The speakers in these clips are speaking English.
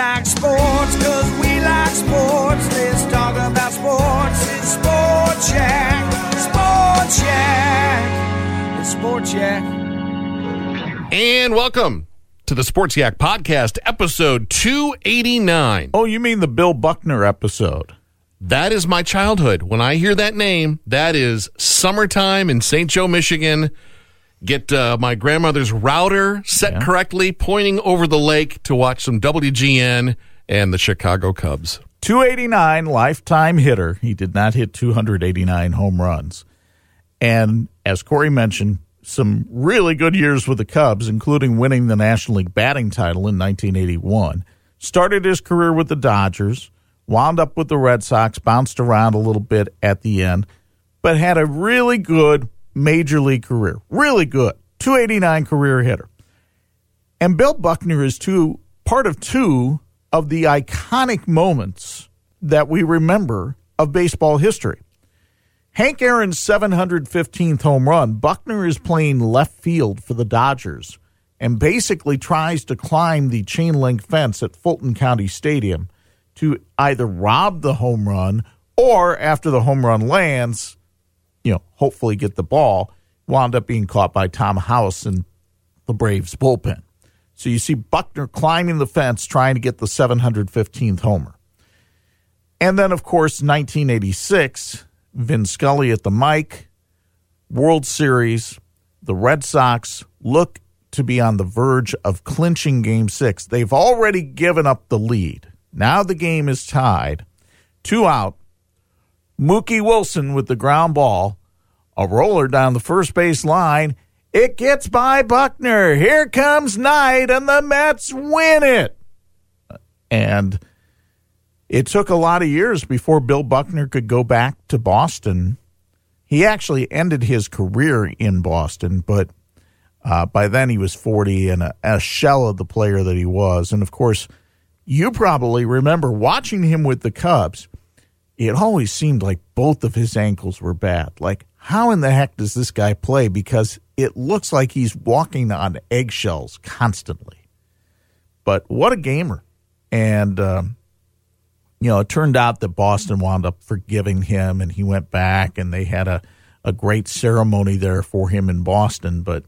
like sports? Cause we like sports. Let's talk about sports. It's Sport Check. Sport Check. It's Sport Check. And welcome to the Sports Yak Podcast, episode 289. Oh, you mean the Bill Buckner episode? That is my childhood. When I hear that name, that is summertime in St. Joe, Michigan. Get uh, my grandmother's router set Yeah. correctly, pointing over the lake to watch some WGN and the Chicago Cubs. 289 lifetime hitter. He did not hit 289 home runs. And as Corey mentioned, some really good years with the Cubs, including winning the National League batting title in 1981. Started his career with the Dodgers, wound up with the Red Sox, bounced around a little bit at the end, but had a really good major league career. Really good. 289 career hitter. And Bill Buckner is two part of two of the iconic moments that we remember of baseball history. Hank Aaron's 715th home run, Buckner is playing left field for the Dodgers and basically tries to climb the chain link fence at Fulton County Stadium to either rob the home run or after the home run lands, you know, hopefully get the ball, wound up being caught by Tom House in the Braves bullpen. So you see Buckner climbing the fence trying to get the 715th homer. And then, of course, 1986, Vin Scully at the mic, World Series, the Red Sox look to be on the verge of clinching game six. They've already given up the lead. Now the game is tied. Two out. Mookie Wilson with the ground ball, a roller down the first base line. It gets by Buckner. Here comes Knight, and the Mets win it. And it took a lot of years before Bill Buckner could go back to Boston. He actually ended his career in Boston, but uh, by then he was 40 and a, a shell of the player that he was. And of course, you probably remember watching him with the Cubs. It always seemed like both of his ankles were bad. Like, how in the heck does this guy play? Because it looks like he's walking on eggshells constantly. But what a gamer. And, um, you know, it turned out that Boston wound up forgiving him and he went back and they had a, a great ceremony there for him in Boston. But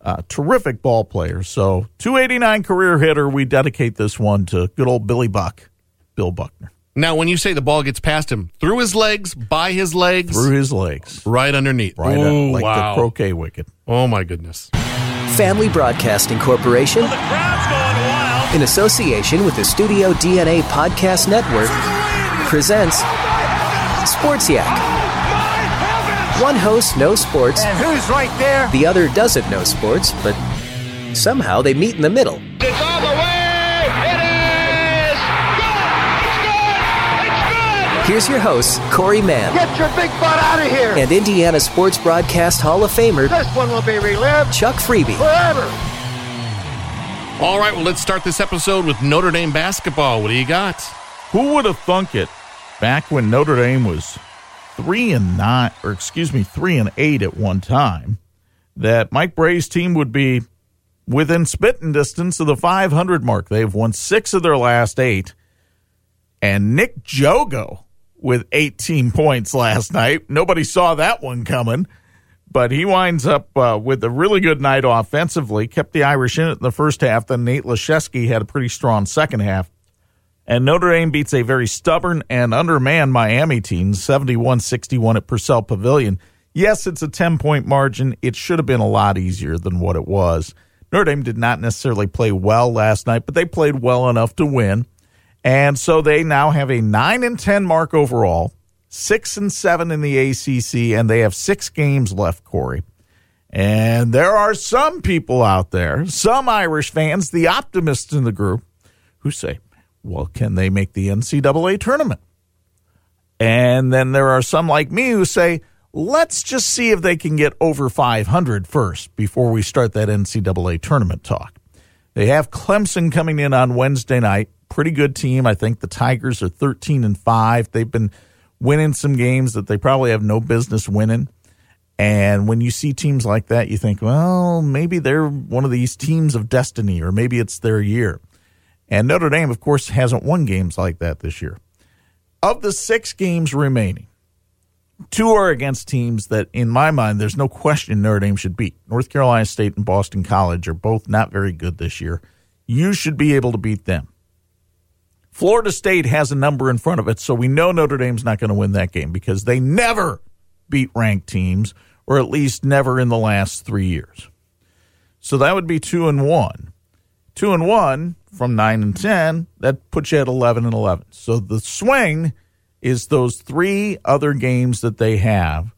uh, terrific ball player. So 289 career hitter. We dedicate this one to good old Billy Buck, Bill Buckner, Now, when you say the ball gets past him, through his legs, by his legs, through his legs, right underneath. right Ooh, up like wow. the croquet wicket. Oh, my goodness. Family Broadcasting Corporation, in association with the Studio DNA Podcast Network, presents Sports Yak. One host knows sports, And who's right there? the other doesn't know sports, but somehow they meet in the middle. It's on the way. Here's your hosts, Corey Mann Get your big butt out of here. and Indiana Sports Broadcast Hall of Famer This one will be relived Chuck Freeby. forever. All right, well, let's start this episode with Notre Dame basketball. What do you got? Who would have thunk it back when Notre Dame was three and nine, or excuse me, three and eight at one time, that Mike Brey's team would be within spitting distance of the 500 mark. They've won six of their last eight. And Nick Djogo with 18 points last night. Nobody saw that one coming, but he winds up uh, with a really good night offensively. Kept the Irish in it in the first half. Then Nate Laszewski had a pretty strong second half. And Notre Dame beats a very stubborn and undermanned Miami team, 71 61 at Purcell Pavilion. Yes, it's a 10 point margin. It should have been a lot easier than what it was. Notre Dame did not necessarily play well last night, but they played well enough to win. And so they now have a 9 and 10 mark overall, 6 and 7 in the ACC, and they have six games left, Corey. And there are some people out there, some Irish fans, the optimists in the group, who say, Well, can they make the NCAA tournament? And then there are some like me who say, let's just see if they can get over 500 first before we start that NCAA tournament talk. They have Clemson coming in on Wednesday night. Pretty good team. I think the Tigers are 13 and 5. They've been winning some games that they probably have no business winning. And when you see teams like that, you think, well, maybe they're one of these teams of destiny, or maybe it's their year. And Notre Dame, of course, hasn't won games like that this year. Of the six games remaining, two are against teams that, in my mind, there's no question Notre Dame should beat. North Carolina State and Boston College are both not very good this year. You should be able to beat them. Florida State has a number in front of it, so we know Notre Dame's not going to win that game because they never beat ranked teams, or at least never in the last three years. So that would be two and one. Two and one from nine and ten, that puts you at eleven and eleven. So the swing is those three other games that they have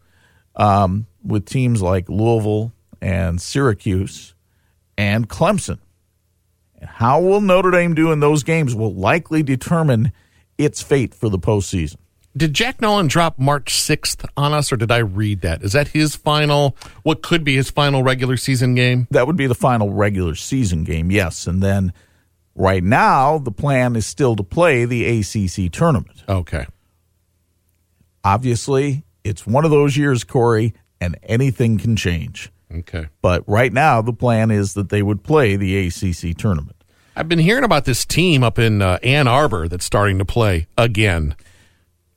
um, with teams like Louisville and Syracuse and Clemson. And how will Notre Dame do in those games will likely determine its fate for the postseason. Did Jack Nolan drop March 6th on us, or did I read that? Is that his final, what could be his final regular season game? That would be the final regular season game, yes. And then right now, the plan is still to play the ACC tournament. Okay. Obviously, it's one of those years, Corey, and anything can change. Okay. But right now, the plan is that they would play the ACC tournament. I've been hearing about this team up in uh, Ann Arbor that's starting to play again.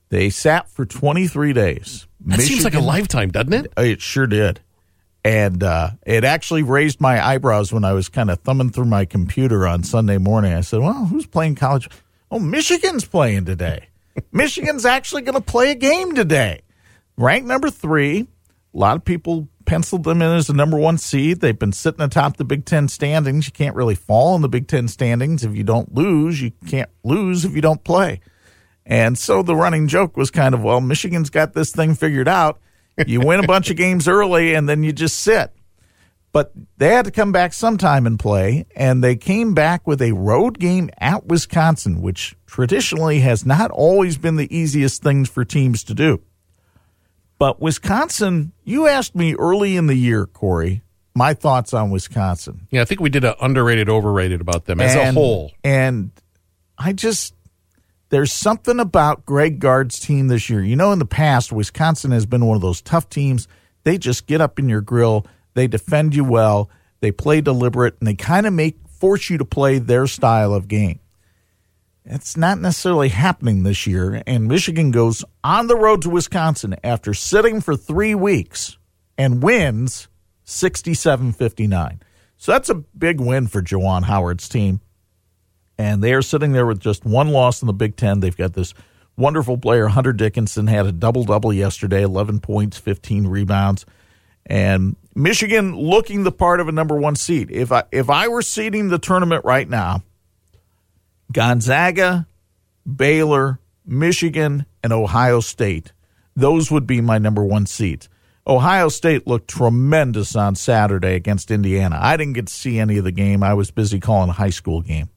They sat for 23 days. That seems like a lifetime, doesn't it? It sure did. And uh, it actually raised my eyebrows when I was kind of thumbing through my computer on Sunday morning. I said, well, who's playing college? Oh, Michigan's playing today. Michigan's actually going to play a game today. Ranked number three. A lot of people penciled them in as the number one seed. They've been sitting atop the Big Ten standings. You can't really fall in the Big Ten standings if you don't lose. You can't lose if you don't play. And so the running joke was kind of, well, Michigan's got this thing figured out. You win a bunch of games early and then you just sit. But they had to come back sometime and play, and they came back with a road game at Wisconsin, which traditionally has not always been the easiest things for teams to do. But Wisconsin, you asked me early in the year, Corey, my thoughts on Wisconsin Yeah, I think we did an underrated, overrated about them as a whole. And I just there's something about Greg Gard's team this year. You know, in the past, Wisconsin has been one of those tough teams. They just get up in your grill, they defend you well, they play deliberate, and they kind of make force you to play their style of game. It's not necessarily happening this year, and Michigan goes on the road to Wisconsin after sitting for three weeks and wins 67 59. So that's a big win for Juwan Howard's team and they are sitting there with just one loss in the Big Ten. They've got this wonderful player, Hunter Dickinson, had a double double yesterday, 11 points, 15 rebounds. And Michigan looking the part of a number one seed. If I if I were seeding the tournament right now, Gonzaga, Baylor, Michigan, and Ohio State, those would be my number one seeds. Ohio State looked tremendous on Saturday against Indiana. I didn't get to see any of the game. I was busy calling a high school game.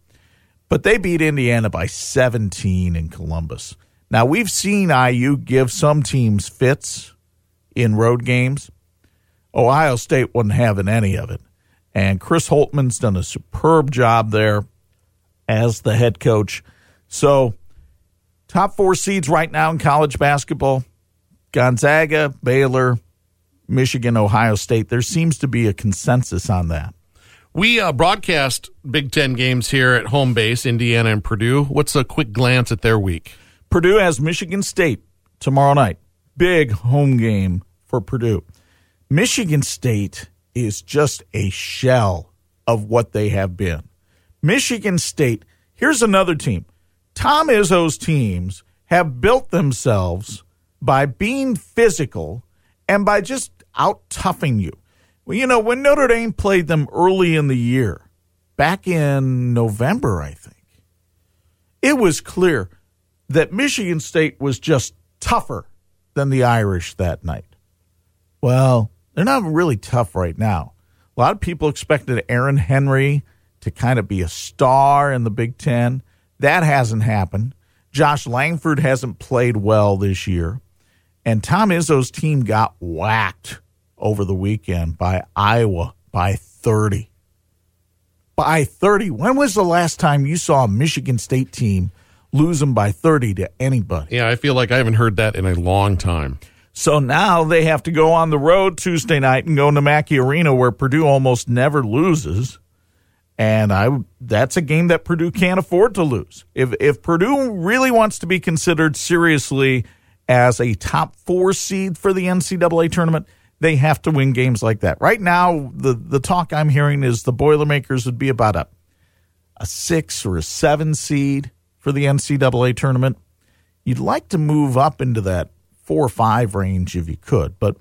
But they beat Indiana by 17 in Columbus. Now, we've seen IU give some teams fits in road games. Ohio State wasn't having any of it. And Chris Holtmann's done a superb job there as the head coach. So, top four seeds right now in college basketball Gonzaga, Baylor, Michigan, Ohio State. There seems to be a consensus on that. We uh, broadcast Big Ten games here at home base, Indiana and Purdue. What's a quick glance at their week? Purdue has Michigan State tomorrow night. Big home game for Purdue. Michigan State is just a shell of what they have been. Michigan State, here's another team. Tom Izzo's teams have built themselves by being physical and by just out toughing you. Well, you know, when Notre Dame played them early in the year, back in November, I think, it was clear that Michigan State was just tougher than the Irish that night. Well, they're not really tough right now. A lot of people expected Aaron Henry to kind of be a star in the Big Ten. That hasn't happened. Josh Langford hasn't played well this year. And Tom Izzo's team got whacked over the weekend by Iowa by 30. By 30. When was the last time you saw a Michigan State team lose them by 30 to anybody? Yeah, I feel like I haven't heard that in a long time. So now they have to go on the road Tuesday night and go to Mackey Arena where Purdue almost never loses. And I that's a game that Purdue can't afford to lose. If if Purdue really wants to be considered seriously as a top 4 seed for the NCAA tournament, they have to win games like that. Right now, the the talk I'm hearing is the Boilermakers would be about a a 6 or a 7 seed for the NCAA tournament. You'd like to move up into that four or five range if you could, but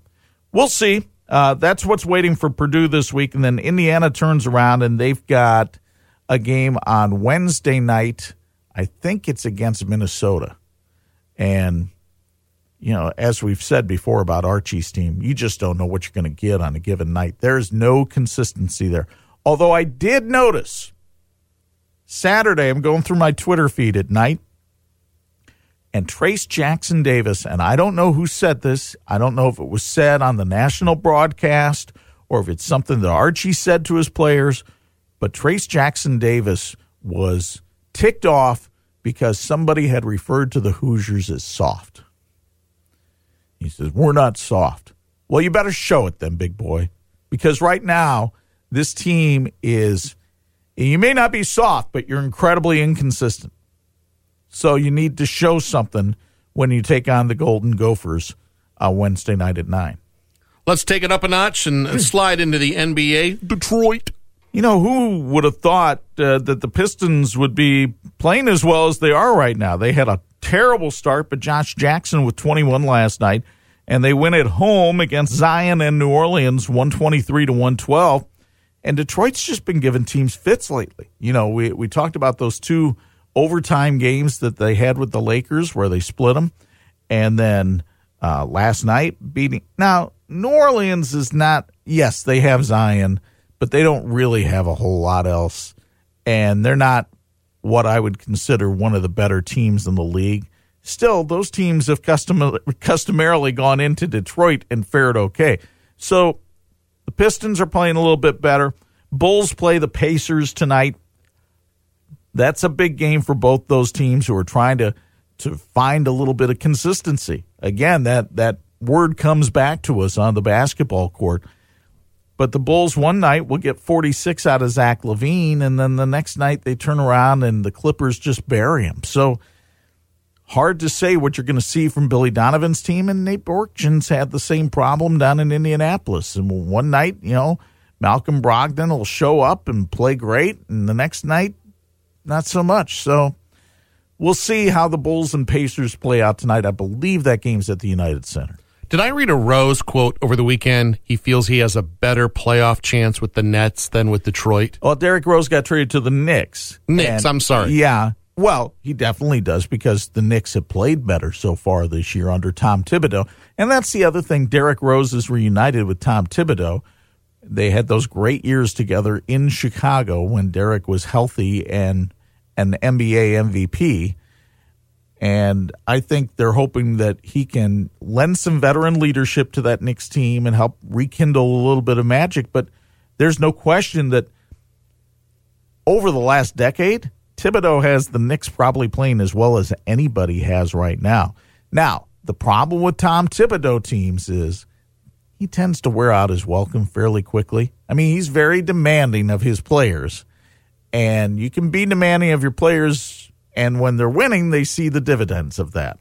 we'll see. Uh, that's what's waiting for Purdue this week, and then Indiana turns around and they've got a game on Wednesday night. I think it's against Minnesota, and you know, as we've said before about Archie's team, you just don't know what you're going to get on a given night. There's no consistency there. Although I did notice Saturday, I'm going through my Twitter feed at night and Trayce Jackson Davis, and I don't know who said this. I don't know if it was said on the national broadcast or if it's something that Archie said to his players, but Trayce Jackson Davis was ticked off because somebody had referred to the Hoosiers as soft. He says, We're not soft. Well, you better show it then, big boy, because right now, this team is, you may not be soft, but you're incredibly inconsistent. So you need to show something when you take on the Golden Gophers uh, Wednesday night at 9. Let's take it up a notch and slide into the NBA. Detroit. You know, who would have thought uh, that the Pistons would be playing as well as they are right now? They had a terrible start, but Josh Jackson with 21 last night, and they win at home against Zion and New Orleans, 123 to 112. And Detroit's just been giving teams fits lately. You know, we, we talked about those two overtime games that they had with the Lakers where they split them. And then uh, last night beating. Now, New Orleans is not, yes, they have Zion, but they don't really have a whole lot else. And they're not what I would consider one of the better teams in the league. Still, those teams have custom- customarily gone into Detroit and fared okay. So the Pistons are playing a little bit better. Bulls play the Pacers tonight that's a big game for both those teams who are trying to to find a little bit of consistency. Again, that that word comes back to us on the basketball court. But the Bulls one night will get 46 out of Zach LaVine, and then the next night they turn around and the Clippers just bury him. So hard to say what you're going to see from Billy Donovan's team. And Nate Bjorkgren had the same problem down in Indianapolis. And one night, you know, Malcolm Brogdon will show up and play great, and the next night not so much. So we'll see how the Bulls and Pacers play out tonight. I believe that game's at the United Center. Did I read a Rose quote over the weekend? He feels he has a better playoff chance with the Nets than with Detroit. Well, Derrick Rose got traded to the Knicks. Knicks, And- I'm sorry. Yeah. Well, he definitely does because the Knicks have played better so far this year under Tom Thibodeau. And that's the other thing. Derrick Rose is reunited with Tom Thibodeau. They had those great years together in Chicago when Derrick was healthy and an NBA MVP. And I think they're hoping that he can lend some veteran leadership to that Knicks team and help rekindle a little bit of magic. But there's no question that over the last decade, Thibodeau has the Knicks probably playing as well as anybody has right now. Now, the problem with Tom Thibodeau teams is he tends to wear out his welcome fairly quickly. I mean, he's very demanding of his players, and you can be demanding of your players, and when they're winning, they see the dividends of that.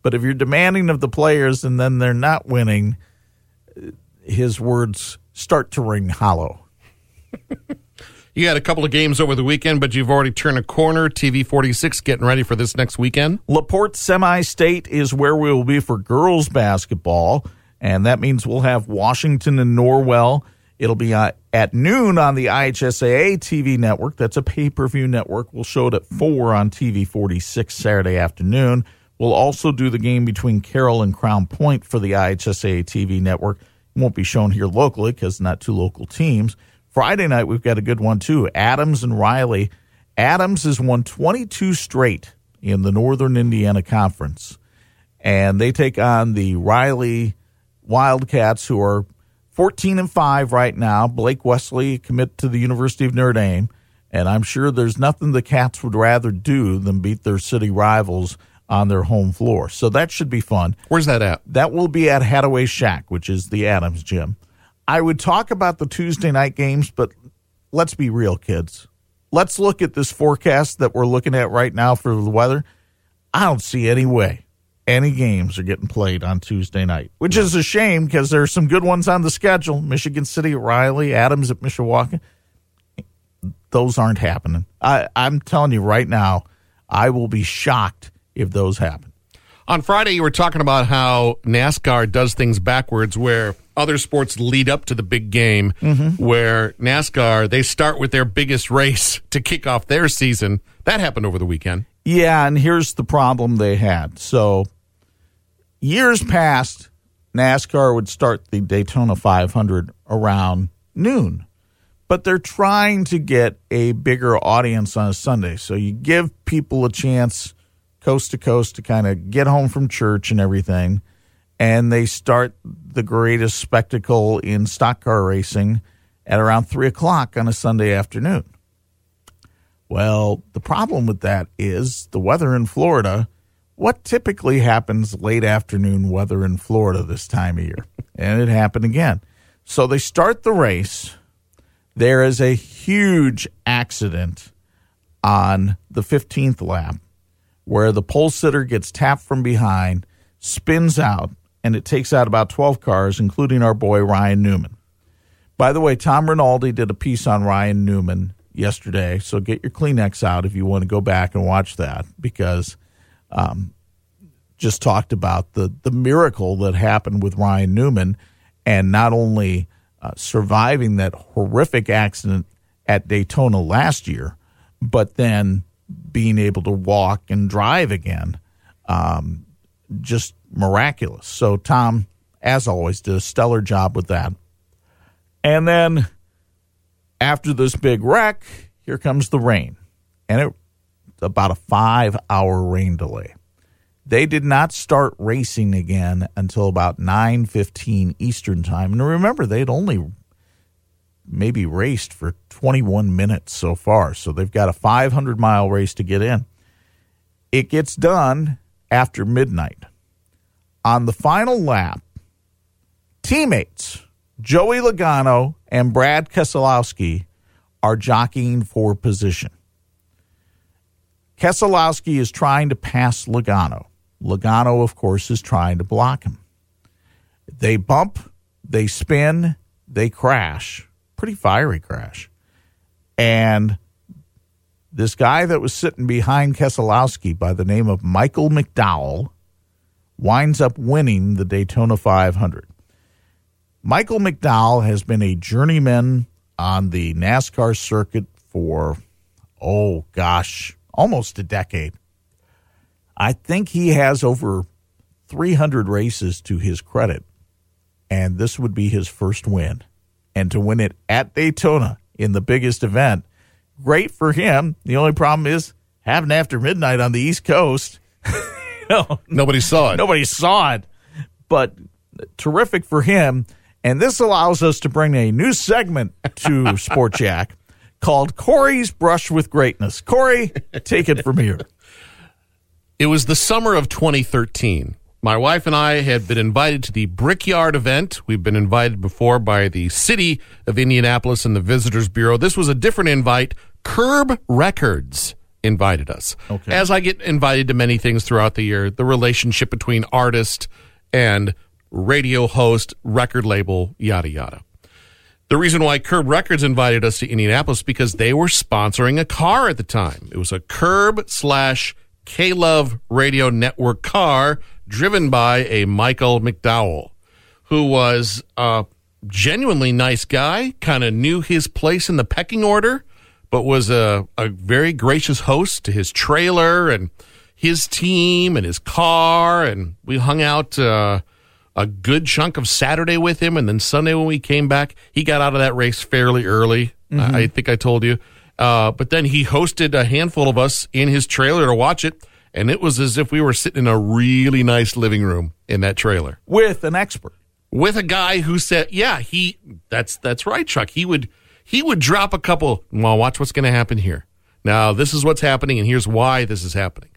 But if you're demanding of the players and then they're not winning, his words start to ring hollow. You had a couple of games over the weekend, but you've already turned a corner. TV 46 getting ready for this next weekend. Laporte Semi State is where we will be for girls basketball, and that means we'll have Washington and Norwell. It'll be uh, at noon on the IHSAA TV network. That's a pay per view network. We'll show it at 4 on TV 46 Saturday afternoon. We'll also do the game between Carroll and Crown Point for the IHSAA TV network. It won't be shown here locally because not two local teams. Friday night, we've got a good one too. Adams and Riley Adams has won 22 straight in the Northern Indiana Conference, and they take on the Riley Wildcats, who are 14 and 5 right now. Blake Wesley commit to the University of Notre Dame, and I'm sure there's nothing the Cats would rather do than beat their city rivals on their home floor. So that should be fun. Where's that at? That will be at Hadaway Shack, which is the Adams gym. I would talk about the Tuesday night games, but let's be real, kids. Let's look at this forecast that we're looking at right now for the weather. I don't see any way any games are getting played on Tuesday night, which is a shame because there's some good ones on the schedule. Michigan City at Riley, Adams at Mishawaka. Those aren't happening. I, I'm telling you right now, I will be shocked if those happen. On Friday, you were talking about how NASCAR does things backwards, where other sports lead up to the big game, mm-hmm. where NASCAR, they start with their biggest race to kick off their season. That happened over the weekend. Yeah, and here's the problem they had. So, years past, NASCAR would start the Daytona 500 around noon, but they're trying to get a bigger audience on a Sunday. So, you give people a chance coast to coast to kind of get home from church and everything. And they start the greatest spectacle in stock car racing at around three o'clock on a Sunday afternoon. Well, the problem with that is the weather in Florida. What typically happens late afternoon weather in Florida this time of year? And it happened again. So they start the race. There is a huge accident on the 15th lap where the pole sitter gets tapped from behind, spins out, and it takes out about 12 cars, including our boy Ryan Newman. By the way, Tom Rinaldi did a piece on Ryan Newman yesterday, so get your Kleenex out if you want to go back and watch that because um, just talked about the the miracle that happened with Ryan Newman, and not only uh, surviving that horrific accident at Daytona last year, but then being able to walk and drive again. Um, just miraculous. So Tom, as always, did a stellar job with that. And then after this big wreck, here comes the rain, and it about a five hour rain delay. They did not start racing again until about nine fifteen Eastern time. And remember, they'd only maybe raced for 21 minutes so far. So they've got a 500 mile race to get in. It gets done after midnight. On the final lap, teammates Joey Logano and Brad Keselowski are jockeying for position. Keselowski is trying to pass Logano. Logano, of course, is trying to block him. They bump, they spin, they crash. Pretty fiery crash. And this guy that was sitting behind Keselowski by the name of Michael McDowell winds up winning the Daytona 500. Michael McDowell has been a journeyman on the NASCAR circuit for, oh gosh, almost a decade. I think he has over 300 races to his credit, and this would be his first win. And to win it at Daytona in the biggest event, great for him. The only problem is having after midnight on the East Coast. know, Nobody saw it. Nobody saw it, but terrific for him. And this allows us to bring a new segment to Sport Yak called Corey's Brush with Greatness. Corey, take it from here. It was the summer of 2013. My wife and I had been invited to the Brickyard event. We've been invited before by the city of Indianapolis and the Visitors Bureau. This was a different invite. Curb Records invited us. Okay. As I get invited to many things throughout the year, the relationship between artist and radio host, record label, yada, yada. The reason why Curb Records invited us to Indianapolis because they were sponsoring a car at the time. It was a Curb slash K Love Radio Network car driven by a Michael McDowell, who was a genuinely nice guy, kind of knew his place in the pecking order, but was a, a very gracious host to his trailer and his team and his car. And we hung out uh, a good chunk of Saturday with him. And then Sunday, when we came back, he got out of that race fairly early. I, I think I told you. Uh, but then he hosted a handful of us in his trailer to watch it, and it was as if we were sitting in a really nice living room in that trailer with an expert. with a guy who said, "Yeah, he that's that's right, Chuck. He would he would drop a couple. Well, watch what's going to happen here. Now, this is what's happening, and here's why this is happening."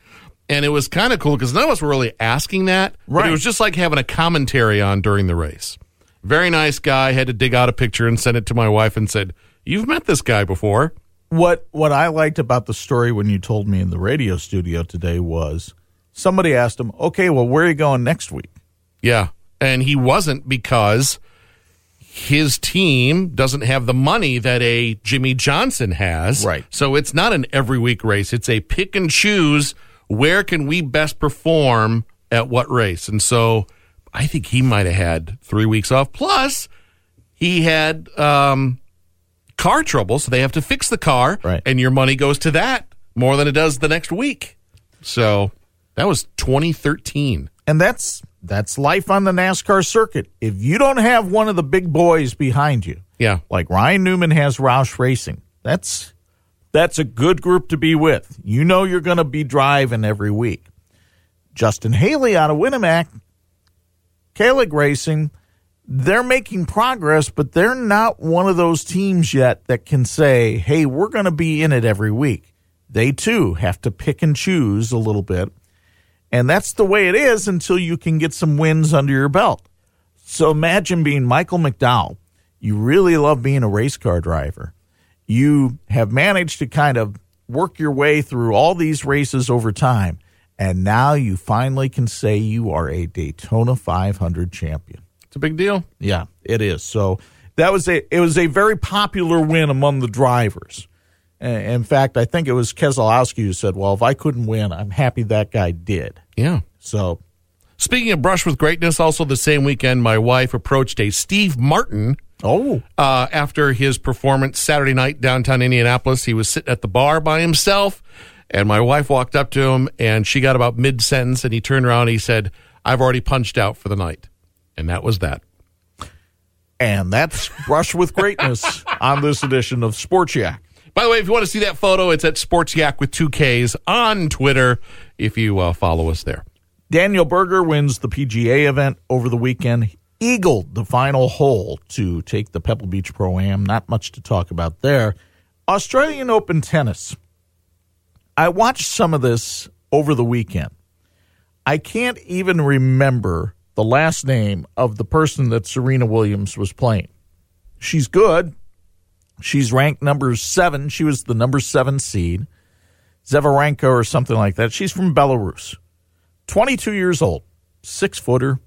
And it was kind of cool because none of us were really asking that, but Right. it was just like having a commentary on during the race. Very nice guy. Had to dig out a picture and send it to my wife and said, "You've met this guy before." What what I liked about the story when you told me in the radio studio today was somebody asked him, "Okay, well, where are you going next week?" Yeah. And he wasn't because his team doesn't have the money that a Jimmie Johnson has. Right. So it's not an every week race. It's a pick and choose where can we best perform at what race. And so I think he might have had three weeks off. Plus, he had um, car trouble, so they have to fix the car. Right. And your money goes to that more than it does the next week. So that was 2013. And that's that's life on the NASCAR circuit. If you don't have one of the big boys behind you, Yeah. like Ryan Newman has Roush Racing, that's that's a good group to be with. You know you're going to be driving every week. Justin Haley out of Winamac, Kaulig Racing, they're making progress, but they're not one of those teams yet that can say, "Hey, we're going to be in it every week." They too have to pick and choose a little bit. And that's the way it is until you can get some wins under your belt. So imagine being Michael McDowell. You really love being a race car driver. You have managed to kind of work your way through all these races over time. And now you finally can say you are a Daytona 500 champion. It's a big deal. Yeah, it is. So that was a it was a very popular win among the drivers. In fact, I think it was Keselowski who said, "Well, if I couldn't win, I'm happy that guy did." Yeah. So Speaking of brush with greatness, also the same weekend, my wife approached a Steve Martin Oh, uh, after his performance Saturday night downtown Indianapolis. He was sitting at the bar by himself, and my wife walked up to him, and she got about mid sentence, and he turned around and he said, "I've already punched out for the night," and that was that. and that's Brush with Greatness on this edition of Sports Yak. By the way, if you want to see that photo, it's at Sports Yak with two Ks on Twitter. If you uh, follow us there. Daniel Berger wins the PGA event over the weekend. Eagled the final hole to take the Pebble Beach Pro Am. Not much to talk about there. Australian Open tennis. I watched some of this over the weekend. I can't even remember the last name of the person that Serena Williams was playing. She's good. She's ranked number seven. She was the number seven seed. Zevarenko or something like that. She's from Belarus. 22 years old, six footer,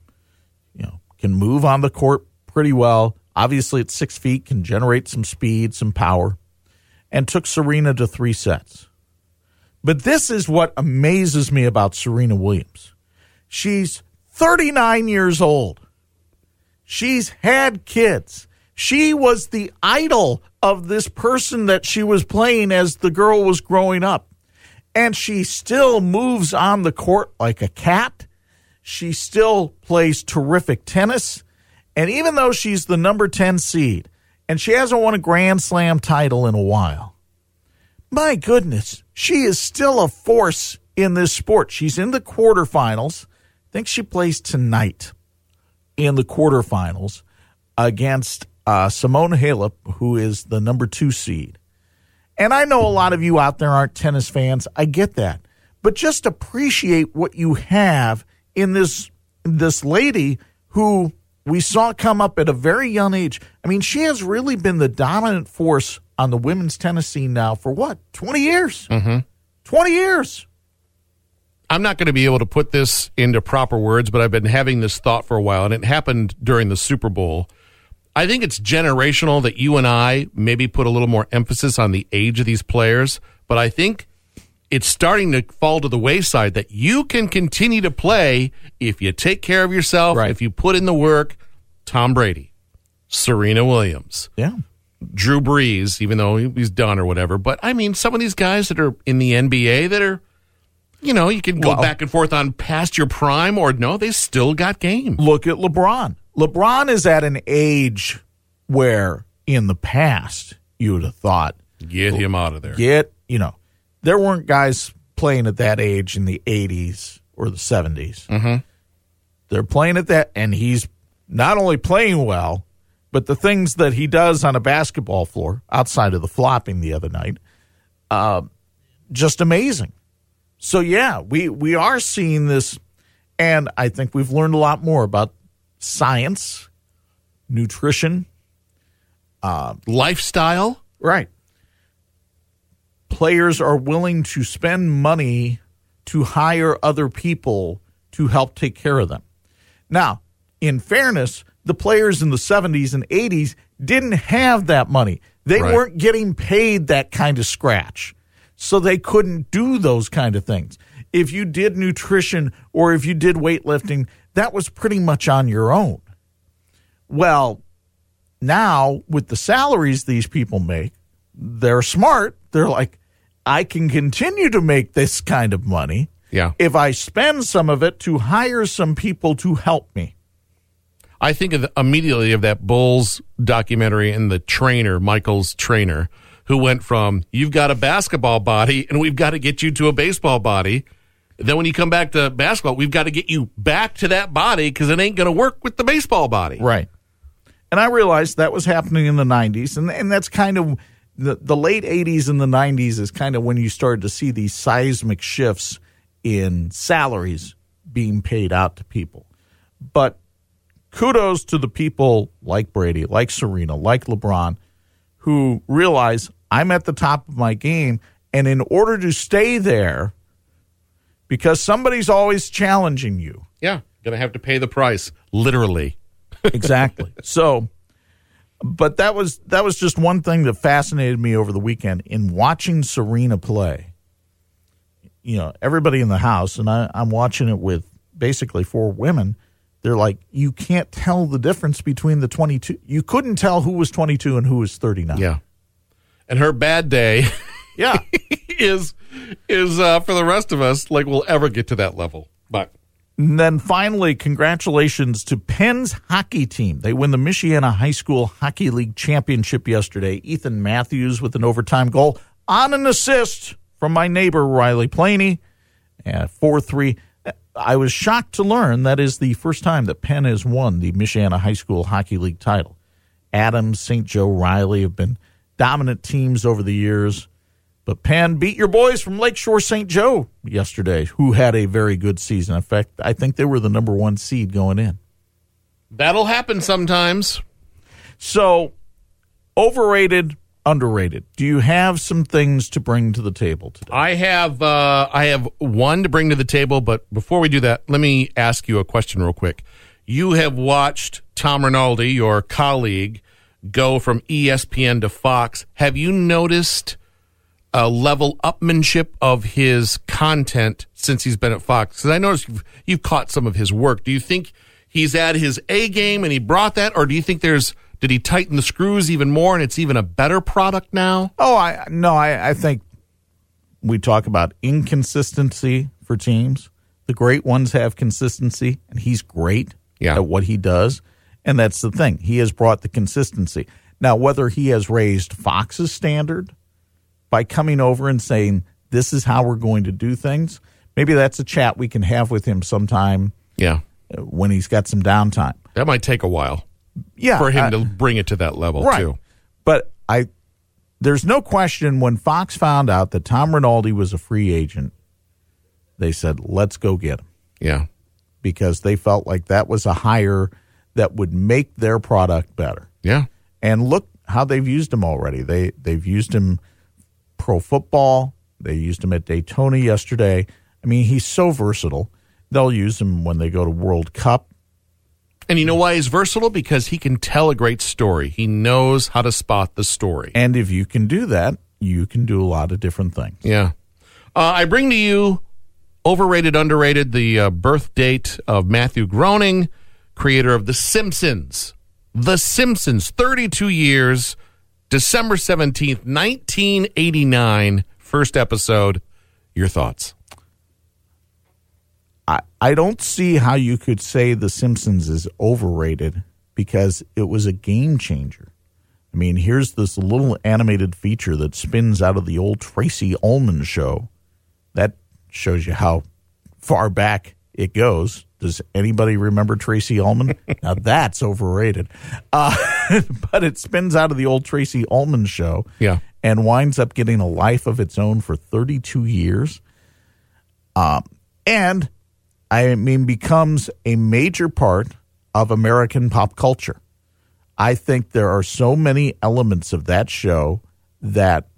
you know, can move on the court pretty well. Obviously, at six feet, can generate some speed, some power, and took Serena to three sets. But this is what amazes me about Serena Williams. She's 39 years old. She's had kids. She was the idol of this person that she was playing as the girl was growing up and she still moves on the court like a cat. She still plays terrific tennis. And even though she's the number 10 seed and she hasn't won a Grand Slam title in a while, my goodness, she is still a force in this sport. She's in the quarterfinals. I think she plays tonight in the quarterfinals against uh, Simona Halep, who is the number two seed. And I know a lot of you out there aren't tennis fans. I get that. But just appreciate what you have in this this lady who we saw come up at a very young age. I mean, she has really been the dominant force on the women's tennis scene now for what? 20 years. Mm-hmm. 20 years. I'm not going to be able to put this into proper words, but I've been having this thought for a while, and it happened during the Super Bowl. I think it's generational that you and I maybe put a little more emphasis on the age of these players, but I think it's starting to fall to the wayside that you can continue to play if you take care of yourself, Right. if you put in the work. Tom Brady, Serena Williams, Yeah. Drew Brees, even though he's done or whatever. But I mean, some of these guys that are in the NBA that are, you know, you can go Well- back and forth on past your prime or no, they still got game. Look at LeBron. LeBron is at an age where in the past you would have thought Get him out of there. Get, you know, there weren't guys playing at that age in the 80s or the 70s. Mm-hmm. They're playing at that, and he's not only playing well, but the things that he does on a basketball floor outside of the flopping the other night, uh, just amazing. So yeah, we we are seeing this, and I think we've learned a lot more about science, nutrition, Lifestyle. Right. Players are willing to spend money to hire other people to help take care of them. Now, in fairness, the players in the 70s and 80s didn't have that money. They Right. weren't getting paid that kind of scratch. So they couldn't do those kind of things. If you did nutrition or if you did weightlifting, that was pretty much on your own. Well, now with the salaries these people make, they're smart. They're like, I can continue to make this kind of money Yeah. if I spend some of it to hire some people to help me. I think of the, immediately of that Bulls documentary and the trainer, Michael's trainer, who went from you've got a basketball body and we've got to get you to a baseball body. Then when you come back to basketball, we've got to get you back to that body because it ain't going to work with the baseball body. Right. And I realized that was happening in the 90s. And, and that's kind of the, the late 80s and the 90s is kind of when you started to see these seismic shifts in salaries being paid out to people. But kudos to the people like Brady, like Serena, like LeBron, who realize I'm at the top of my game. And in order to stay there, because somebody's always challenging you. Yeah. Going to have to pay the price, literally. exactly. So, but that was that was just one thing that fascinated me over the weekend in watching Serena play. You know, everybody in the house, and I, I'm watching it with basically four women. They're like, you can't tell the difference between the 22. You couldn't tell who was 22 and who was 39. Yeah. And her bad day yeah. is is uh, for the rest of us like we'll ever get to that level. But And then finally, congratulations to Penn's hockey team. They win the Michiana High School Hockey League Championship yesterday. Ethan Matthews with an overtime goal on an assist from my neighbor, Riley Planey. Uh, 4 3. I was shocked to learn that is the first time that Penn has won the Michiana High School Hockey League title. Adams, St. Joe, Riley have been dominant teams over the years. But Penn beat your boys from Lakeshore St. Joe yesterday, who had a very good season. In fact, I think they were the number one seed going in. that'll happen sometimes. So, overrated, underrated. Do you have some things to bring to the table today? I have uh, I have one to bring to the table, but before we do that, let me ask you a question real quick. You have watched Tom Rinaldi, your colleague, go from ESPN to Fox. Have you noticed a level upmanship of his content since he's been at Fox? Because I noticed you've, you've caught some of his work. Do you think he's at his A game and he brought that, or do you think there's did he tighten the screws even more and it's even a better product now? Oh, I no, I, I think we talk about inconsistency for teams. The great ones have consistency, and he's great Yeah. at what he does. And that's the thing. He has brought the consistency. Now, whether he has raised Fox's standard by coming over and saying, this is how we're going to do things, maybe that's a chat we can have with him sometime Yeah, uh, when he's got some downtime. that might take a while. Yeah. for him I- to bring it to that level right. too. But I, there's no question when Fox found out that Tom Rinaldi was a free agent, they said, let's go get him Yeah. because they felt like that was a hire that would make their product better. Yeah. And look how they've used him already. They they've used him pro football. They used him at Daytona yesterday. I mean, he's so versatile. They'll use him when they go to World Cup. And you know why he's versatile? Because he can tell a great story. He knows how to spot the story. And if you can do that, you can do a lot of different things. Yeah. Uh, I bring to you overrated, underrated, the uh, birth date of Matthew Groening, creator of The Simpsons. The Simpsons, 32 years, December 17th, 1989, first episode. Your thoughts? I, I don't see how you could say The Simpsons is overrated because it was a game changer. I mean, here's this little animated feature that spins out of the old Tracey Ullman show. That shows you how far back it goes. Does anybody remember Tracey Ullman? now that's overrated. Uh, but it spins out of the old Tracey Ullman show Yeah. and winds up getting a life of its own for 32 years. Um, and I mean, becomes a major part of American pop culture. I think there are so many elements of that show that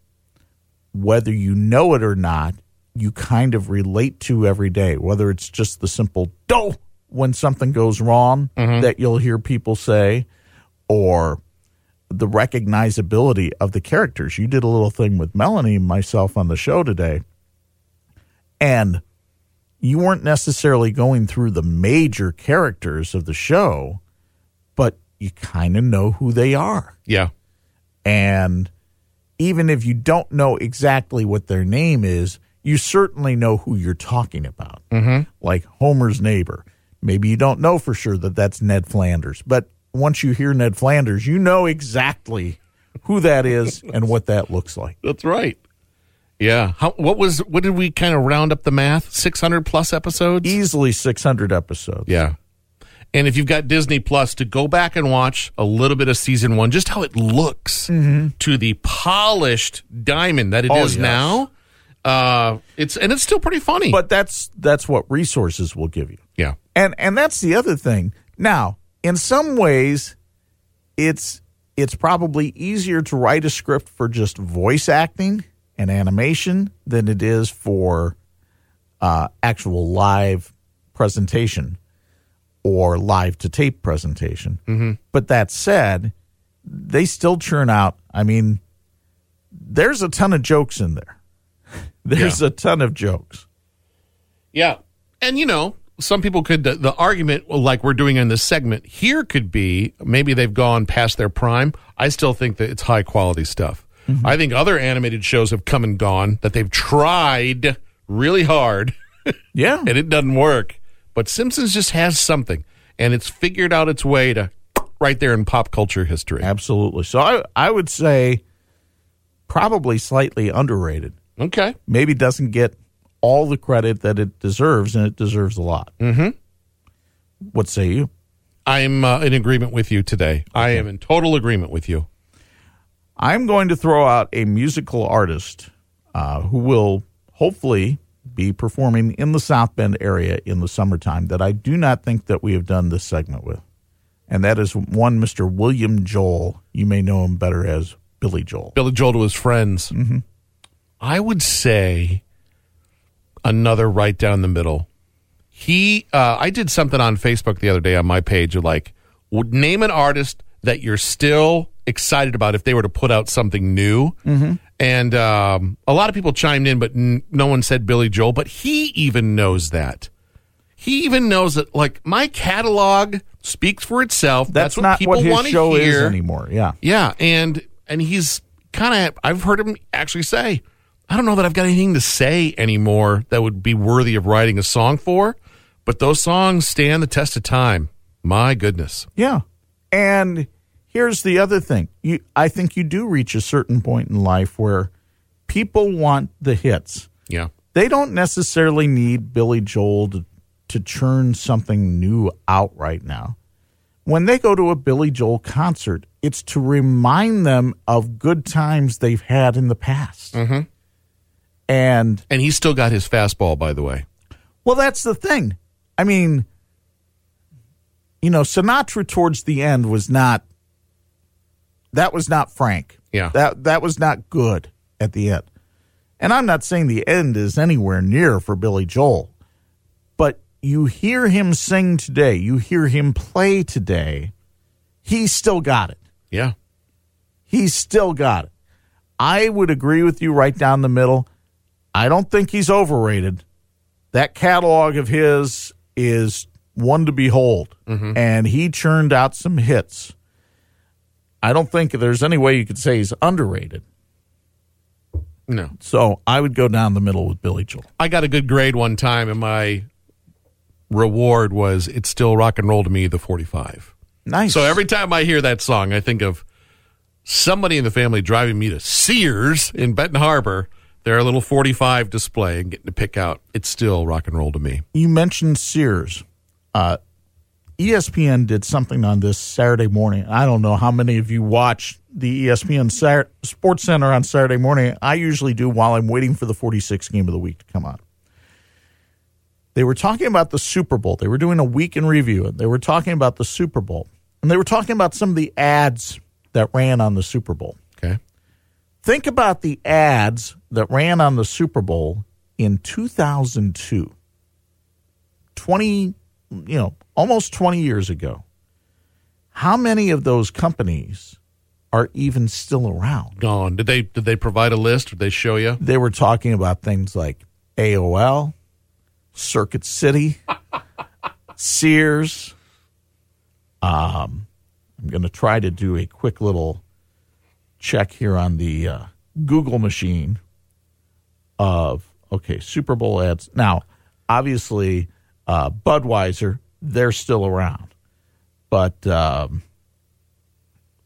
whether you know it or not, you kind of relate to every day, whether it's just the simple do when something goes wrong mm-hmm. that you'll hear people say, or the recognizability of the characters. You did a little thing with Melanie and myself on the show today, and you weren't necessarily going through the major characters of the show, but you kind of know who they are. Yeah. And even if you don't know exactly what their name is, you certainly know who you're talking about. Mm-hmm. Like Homer's neighbor. Maybe you don't know for sure that that's Ned Flanders, but once you hear Ned Flanders, you know exactly who that is and what that looks like. That's right. Yeah. How, what was, what did we kind of round up the math? 600 plus episodes? Easily 600 episodes. Yeah. And if you've got Disney Plus, to go back and watch a little bit of season one, just how it looks to the polished diamond that it is Mm-hmm. Oh, yes. now. Uh, it's and it's still pretty funny. But that's that's what resources will give you. yeah, And and that's the other thing. Now, in some ways, it's it's probably easier to write a script for just voice acting and animation than it is for uh, actual live presentation or live to tape presentation. Mm-hmm. But that said, they still churn out. I mean, there's a ton of jokes in there. There's a ton of jokes. yeah. And you know, some people could the, the argument like we're doing in this segment here could be maybe they've gone past their prime. I still think that it's high quality stuff. Mm-hmm. I think other animated shows have come and gone that they've tried really hard Yeah. and it doesn't work. But Simpsons just has something, and it's figured out its way to right there in pop culture history. Absolutely. So I I would say probably slightly underrated. Okay. Maybe doesn't get all the credit that it deserves, and it deserves a lot. Mm-hmm. What say you? I'm uh, in agreement with you today. I am in total agreement with you. I'm going to throw out a musical artist uh, who will hopefully be performing in the South Bend area in the summertime that I do not think that we have done this segment with. And that is one Mr. William Joel. You may know him better as Billy Joel. Billy Joel to his friends. Mm-hmm. I would say another right down the middle. He, uh, I did something on Facebook the other day on my page of like, would name an artist that you're still excited about if they were to put out something new. Mm-hmm. And um, a lot of people chimed in, but n- no one said Billy Joel. But he even knows that. He even knows that, like, my catalog speaks for itself. That's, That's, what not people what his want to show hear. is anymore. Yeah. Yeah, and and he's kind of I've heard him actually say, I don't know that I've got anything to say anymore that would be worthy of writing a song for, but those songs stand the test of time. My goodness. Yeah. And here's the other thing. You I think you do reach a certain point in life where people want the hits. Yeah. They don't necessarily need Billy Joel to, to churn something new out right now. When they go to a Billy Joel concert, it's to remind them of good times they've had in the past. Mm-hmm. And And he's still got his fastball by the way. well, that's the thing. I mean, you know, Sinatra towards the end was not that was not frank. Yeah. That that was not good at the end. And I'm not saying the end is anywhere near for Billy Joel. But you hear him sing today, you hear him play today, he's still got it. Yeah. He's still got it. I would agree with you right down the middle. I don't think he's overrated. That catalog of his is one to behold, mm-hmm. and he churned out some hits. I don't think there's any way you could say he's underrated. No. So I would go down the middle with Billy Joel. I got a good grade one time and my reward was it's still rock and roll to me the 45. Nice. So every time I hear that song, I think of somebody in the family driving me to Sears in Benton Harbor, their little 45 display and getting to pick out. It's still rock and roll to me. You mentioned Sears. Uh, ESPN did something on this Saturday morning. I don't know how many of you watch the ESPN Sar- Sports Center on Saturday morning. I usually do while I'm waiting for the 46th game of the week to come on. They were talking about the Super Bowl. They were doing a week in review, and they were talking about the Super Bowl. And they were talking about some of the ads that ran on the Super Bowl. Think about the ads that ran on the Super Bowl in 2002. 20, you know, almost 20 years ago. How many of those companies are even still around? Gone. Did they did they provide a list? Did they show you? They were talking about things like AOL, Circuit City, Sears. Um, I'm going to try to do a quick little check here on the uh, Google machine of okay Super Bowl ads. Now, obviously, uh, Budweiser they're still around, but um,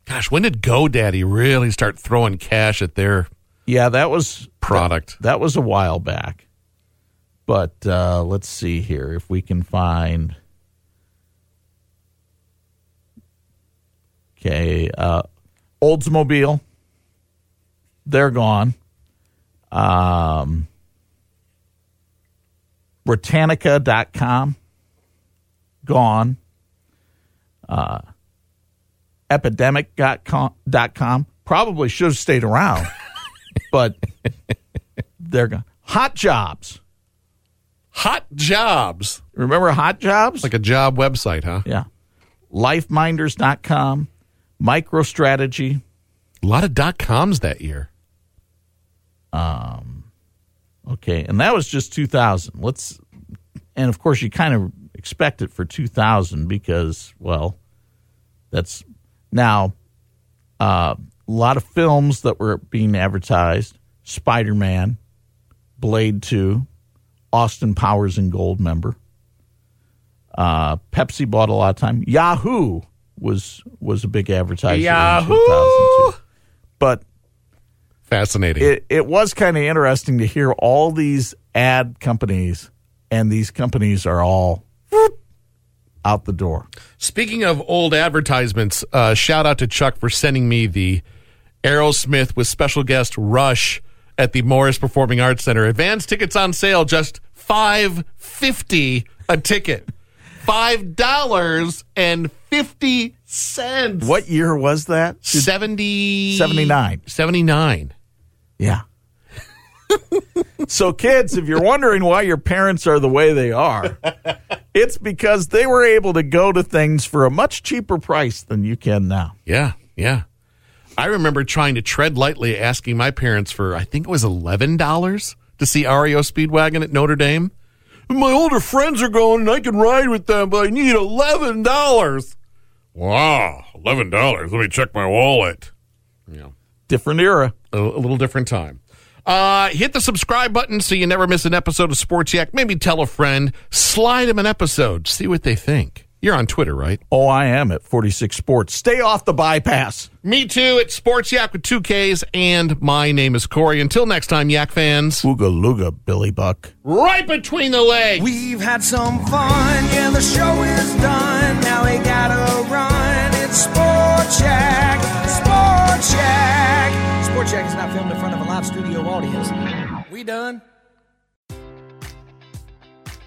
Gosh, when did GoDaddy really start throwing cash at their yeah, that was product? That was a while back. But uh, let's see here if we can find. Okay, uh, Oldsmobile. They're gone. Um, Britannica.com. Gone. Uh, epidemic.com. dot com. Probably should have stayed around, but they're gone. Hot Jobs. Hot jobs. Remember Hot Jobs? Like a job website, huh? yeah. Lifeminders.com, MicroStrategy. A lot of dot coms that year. Okay, and that was just 2000. Let's, and of course, you kind of expect it for 2000 because, well, that's now uh, a lot of films that were being advertised Spider Man, Blade 2, Austin Powers and Goldmember. Uh, Pepsi bought a lot of time. Yahoo was was a big advertiser. Yahoo! In 2002. But Fascinating. it, it was kind of interesting to hear all these ad companies, and these companies are all out the door. Speaking of old advertisements, uh, shout out to Chuck for sending me the Aerosmith with special guest Rush at the Morris Performing Arts Center. Advance tickets on sale, just five fifty a ticket. Five dollars and fifty cents. What year was that? 70 79. 79. Yeah. so, kids, if you're wondering why your parents are the way they are, it's because they were able to go to things for a much cheaper price than you can now. Yeah, yeah. I remember trying to tread lightly, asking my parents for I think it was eleven dollars to see REO Speedwagon at Notre Dame. My older friends are going, and I can ride with them, but I need eleven dollars. Wow, eleven dollars. Let me check my wallet. Yeah, Different era. A, a little different time. Uh, hit the subscribe button so you never miss an episode of Sports Yak. Maybe tell a friend, slide them an episode, see what they think. You're on Twitter, right? Oh, I am at 46 Sports. Stay off the bypass. Me too. It's Sports Yak with two Ks, and my name is Corey. Until next time, Yak fans, Ooga looga, Billy Buck. right between the legs. We've had some fun, yeah, the show is done. Now we gotta run. It's Sport Shack, Sport Shack. Sport Shack is not filmed in front of a live studio audience. We done?